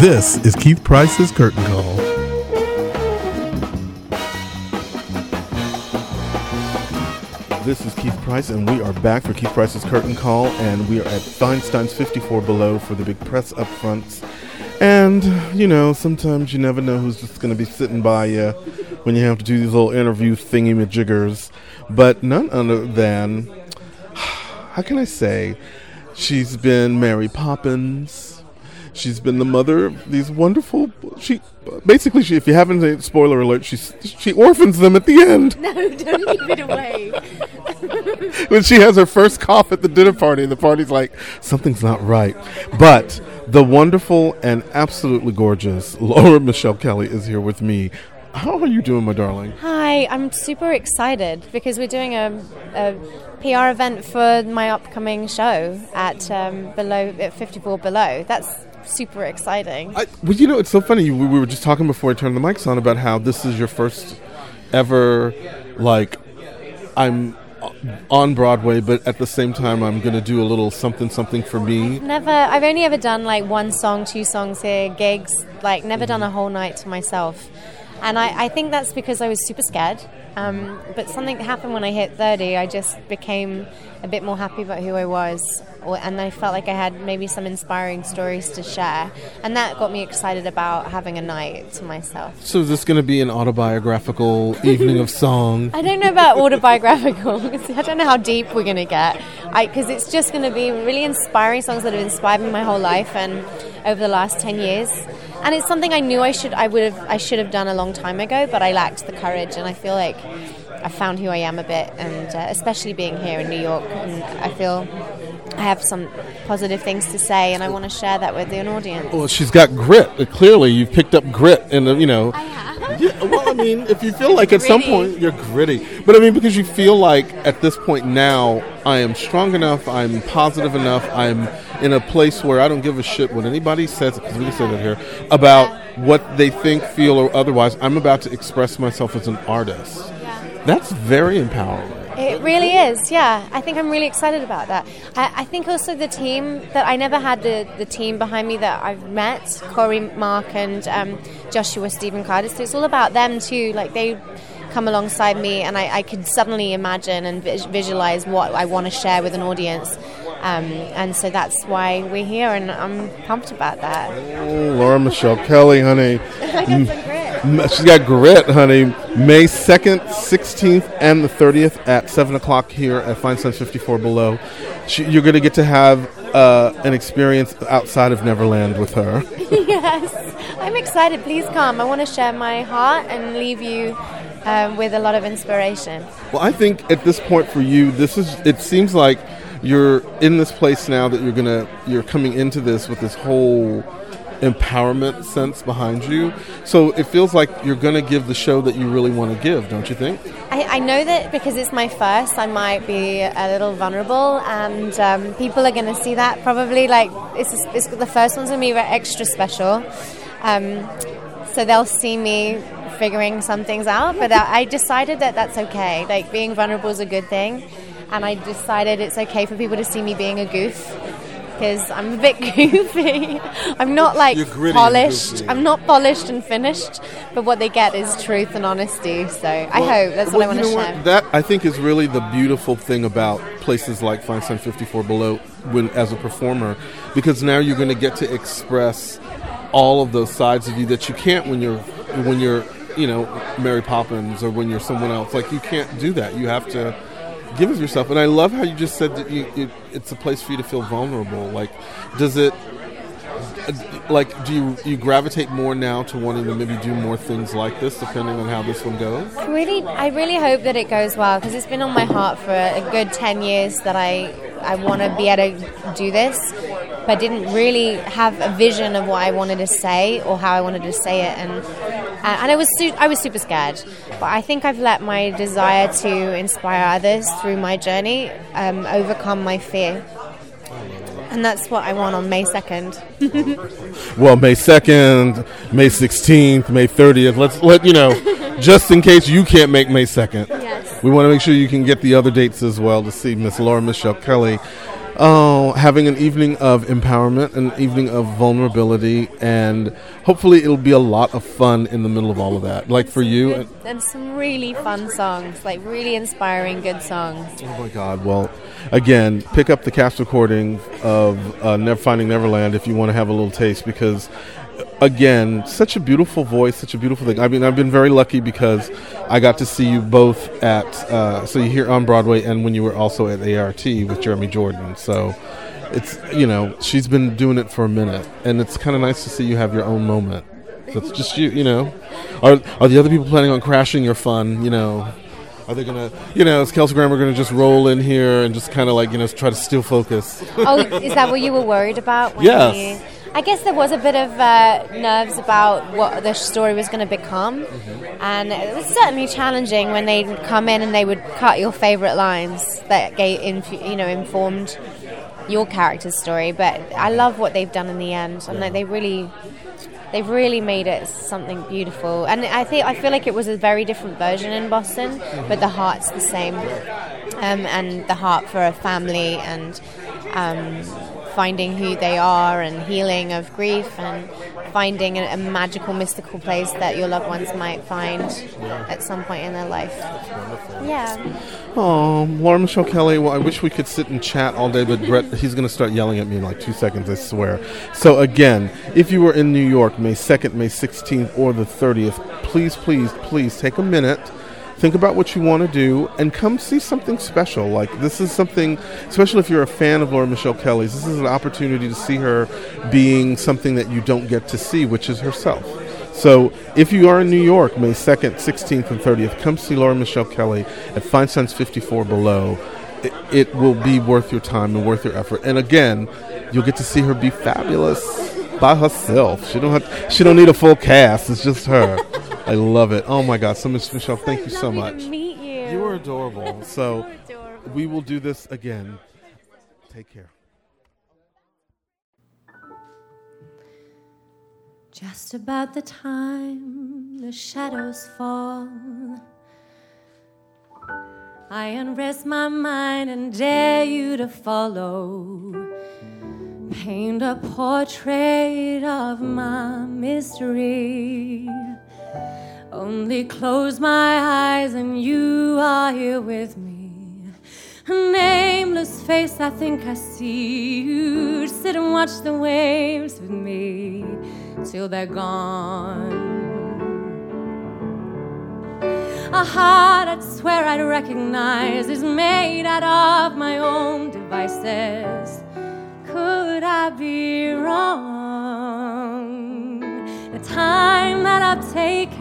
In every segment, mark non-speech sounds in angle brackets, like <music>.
This is Keith Price's Curtain Call. This is Keith Price, and we are back for Keith Price's Curtain Call, and we are at Feinstein's 54 Below for the big press up upfronts. And, you know, sometimes you never know who's just going to be sitting by you when you have to do these little interview thingy-majiggers. But none other than, <sighs> how can I say, she's been Mary Poppins, She's been the mother of these wonderful. She basically, she, if you haven't, spoiler alert, she she orphans them at the end. No, don't give it away. <laughs> when she has her first cough at the dinner party, and the party's like, something's not right. But the wonderful and absolutely gorgeous Laura <laughs> Michelle Kelly is here with me. How are you doing, my darling? Hi, I'm super excited because we're doing a, a PR event for my upcoming show at um, below at 54 Below. That's super exciting. I, well, you know, it's so funny. We, we were just talking before I turned the mics on about how this is your first ever, like, I'm on Broadway, but at the same time, I'm going to do a little something, something for me. Never. I've only ever done like one song, two songs here, gigs. Like, never done mm-hmm. a whole night to myself. And I, I think that's because I was super scared. Um, but something happened when I hit 30. I just became a bit more happy about who I was and I felt like I had maybe some inspiring stories to share, and that got me excited about having a night to myself. So is this going to be an autobiographical evening of song? <laughs> I don't know about autobiographical. I don't know how deep we're going to get, because it's just going to be really inspiring songs that have inspired me my whole life and over the last ten years. And it's something I knew I should I would have I should have done a long time ago, but I lacked the courage, and I feel like I found who I am a bit, and uh, especially being here in New York, and I feel I have some positive things to say, and I want to share that with an audience. Well, she's got grit. Clearly, you've picked up grit, and you know. Yeah, well, I mean, if you feel like at some point you're gritty, but I mean, because you feel like at this point now, I am strong enough, I'm positive enough, I'm in a place where I don't give a shit what anybody says, because we can say that here, about what they think, feel, or otherwise. I'm about to express myself as an artist. That's very empowering. It really is, yeah. I think I'm really excited about that. I, I, think also the team that I never had the, the team behind me that I've met, Corey, Mark, and um, Joshua, Stephen Carter. So it's all about them too. Like they come alongside me, and I, I could suddenly imagine and visualize what I want to share with an audience. Um, and so that's why we're here, and I'm pumped about that. Oh, Laura Michelle Kelly, honey. <laughs> I got some grit. She's got grit, honey. May 2nd, 16th, and the 30th at 7 o'clock here at Feinstein 54 Below. She, you're going to get to have uh, an experience outside of Neverland with her. <laughs> yes. I'm excited. Please come. I want to share my heart and leave you um, with a lot of inspiration. Well, I think at this point for you, this is, it seems like you're in this place now that you're gonna you're coming into this with this whole empowerment sense behind you. So it feels like you're going to give the show that you really want to give, don't you think? I, I, know that because it's my first, I might be a little vulnerable, and um, people are going to see that probably. Like it's, it's the first one's going to be extra special, um, so they'll see me figuring some things out. But I, I decided that that's okay. Like being vulnerable is a good thing and I decided it's okay for people to see me being a goof because I'm a bit <laughs> goofy. I'm not like polished. I'm not polished and finished, but what they get is truth and honesty. So I hope that's well, what I want to share. What? That I think is really the beautiful thing about places like Feinstein 54 Below when as a performer, because now you're going to get to express all of those sides of you that you can't when you're when you're you know Mary Poppins or when you're someone else. Like you can't do that. You have to give of yourself. And I love how you just said that you, it, it's a place for you to feel vulnerable. Like, does it? Uh, like, do you you gravitate more now to wanting to maybe do more things like this, depending on how this one goes? I really, I really hope that it goes well because it's been on my heart for a good ten years that I I want to be able to do this, but didn't really have a vision of what I wanted to say or how I wanted to say it, and uh, and I was su- I was super scared, but I think I've let my desire to inspire others through my journey um, overcome my fear. And that's what I want on May 2nd. <laughs> well, May 2nd, May 16th, May 30th. Let's let you know, <laughs> just in case you can't make May 2nd. Yes. We want to make sure you can get the other dates as well to see Miss Laura Michelle Kelly oh, having an evening of empowerment, an evening of vulnerability, and hopefully it'll be a lot of fun in the middle of all of that. Like for you, and, and some really fun songs, like really inspiring, good songs. Oh my God! Well, again, pick up the cast recording of uh, Never Finding Neverland if you want to have a little taste, because again, such a beautiful voice, such a beautiful thing. I mean, I've been very lucky because I got to see you both at, uh, so you here on Broadway and when you were also at ART with Jeremy Jordan. So it's, you know, she's been doing it for a minute. And it's kind of nice to see you have your own moment. So it's just you, you know. Are, are the other people planning on crashing your fun, you know? Are they gonna, you know, is Kelsey Grammer gonna just roll in here and just kind of like, you know, try to steal focus? oh, is that what you were worried about? yes. You- I guess there was a bit of uh, nerves about what the story was going to become, mm-hmm. and it was certainly challenging when they'd come in and they would cut your favourite lines that gave, inf- you know, informed your character's story. But I love what they've done in the end, and like they really, they've really made it something beautiful. And I think I feel like it was a very different version in Boston, mm-hmm. but the heart's the same, um, and the heart for a family and. Um, finding who they are and healing of grief and finding a, a magical, mystical place that your loved ones might find yeah. at some point in their life. Yeah. Um, oh, Laura Michelle Kelly. Well, I wish we could sit and chat all day, but Brett, he's going to start yelling at me in like two seconds, I swear. So, again, if you were in New York May 2nd, May 16th, or the 30th, please, please, please take a minute think about what you want to do and come see something special. Like this is something, especially if you're a fan of Laura Michelle Kelly's, this is an opportunity to see her being something that you don't get to see, which is herself. So if you are in New York, May 2nd, 16th, and 30th, come see Laura Michelle Kelly at Feinstein's 54 Below. It, it will be worth your time and worth your effort. And again, you'll get to see her be fabulous by herself. She don't have, she don't need a full cast. It's just her. I love it. Oh my God, so Miss Michelle, thank you so much. meet you. You are adorable. <laughs> So, adorable. we will do this again. Take care. Just about the time the shadows fall, I unrest my mind and dare you to follow. Paint a portrait of my mystery. Only close my eyes and you are here with me. A nameless face, I think I see you. Sit and watch the waves with me till they're gone. A heart I'd swear I'd recognize is made out of my own devices. Could I be wrong? the time that I've taken.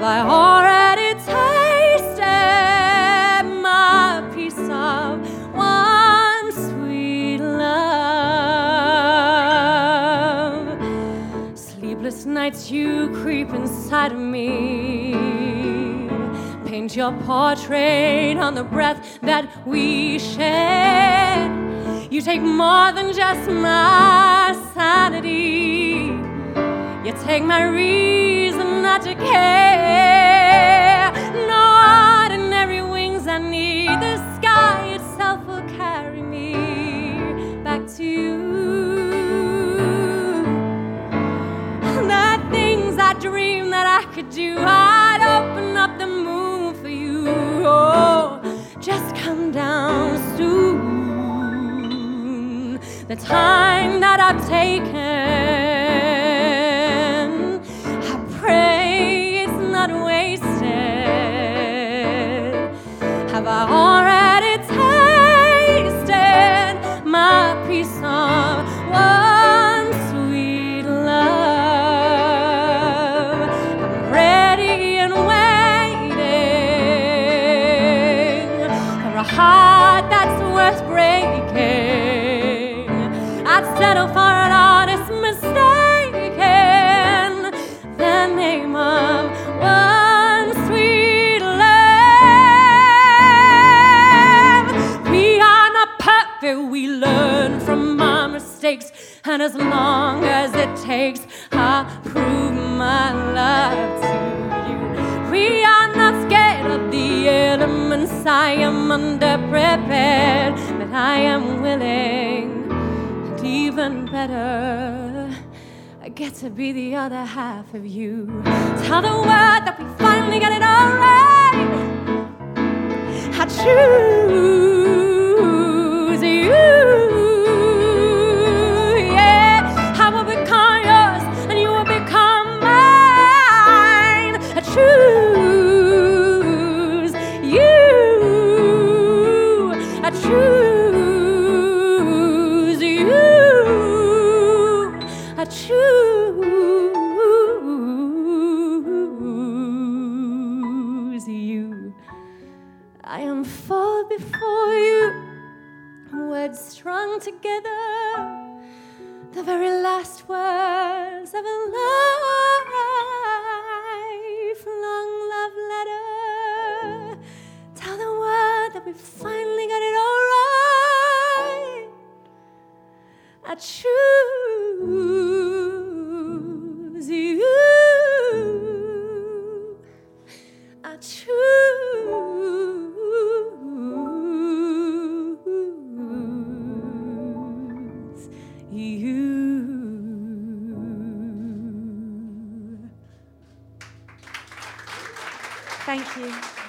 Have I already tasted my piece of one sweet love? Sleepless nights you creep inside of me paint your portrait on the breath that we shed. You take more than just my sanity, you take my reason not to care. Down soon. The time that I've taken, mistakes. And as long as it takes, I'll prove my love to you. We are not scared of the elements. I am underprepared, but I am willing, and even better. I get to be the other half of you. Tell the world that we finally got it all right. I choose. Words strung together, the very last words of a lifelong Thank you.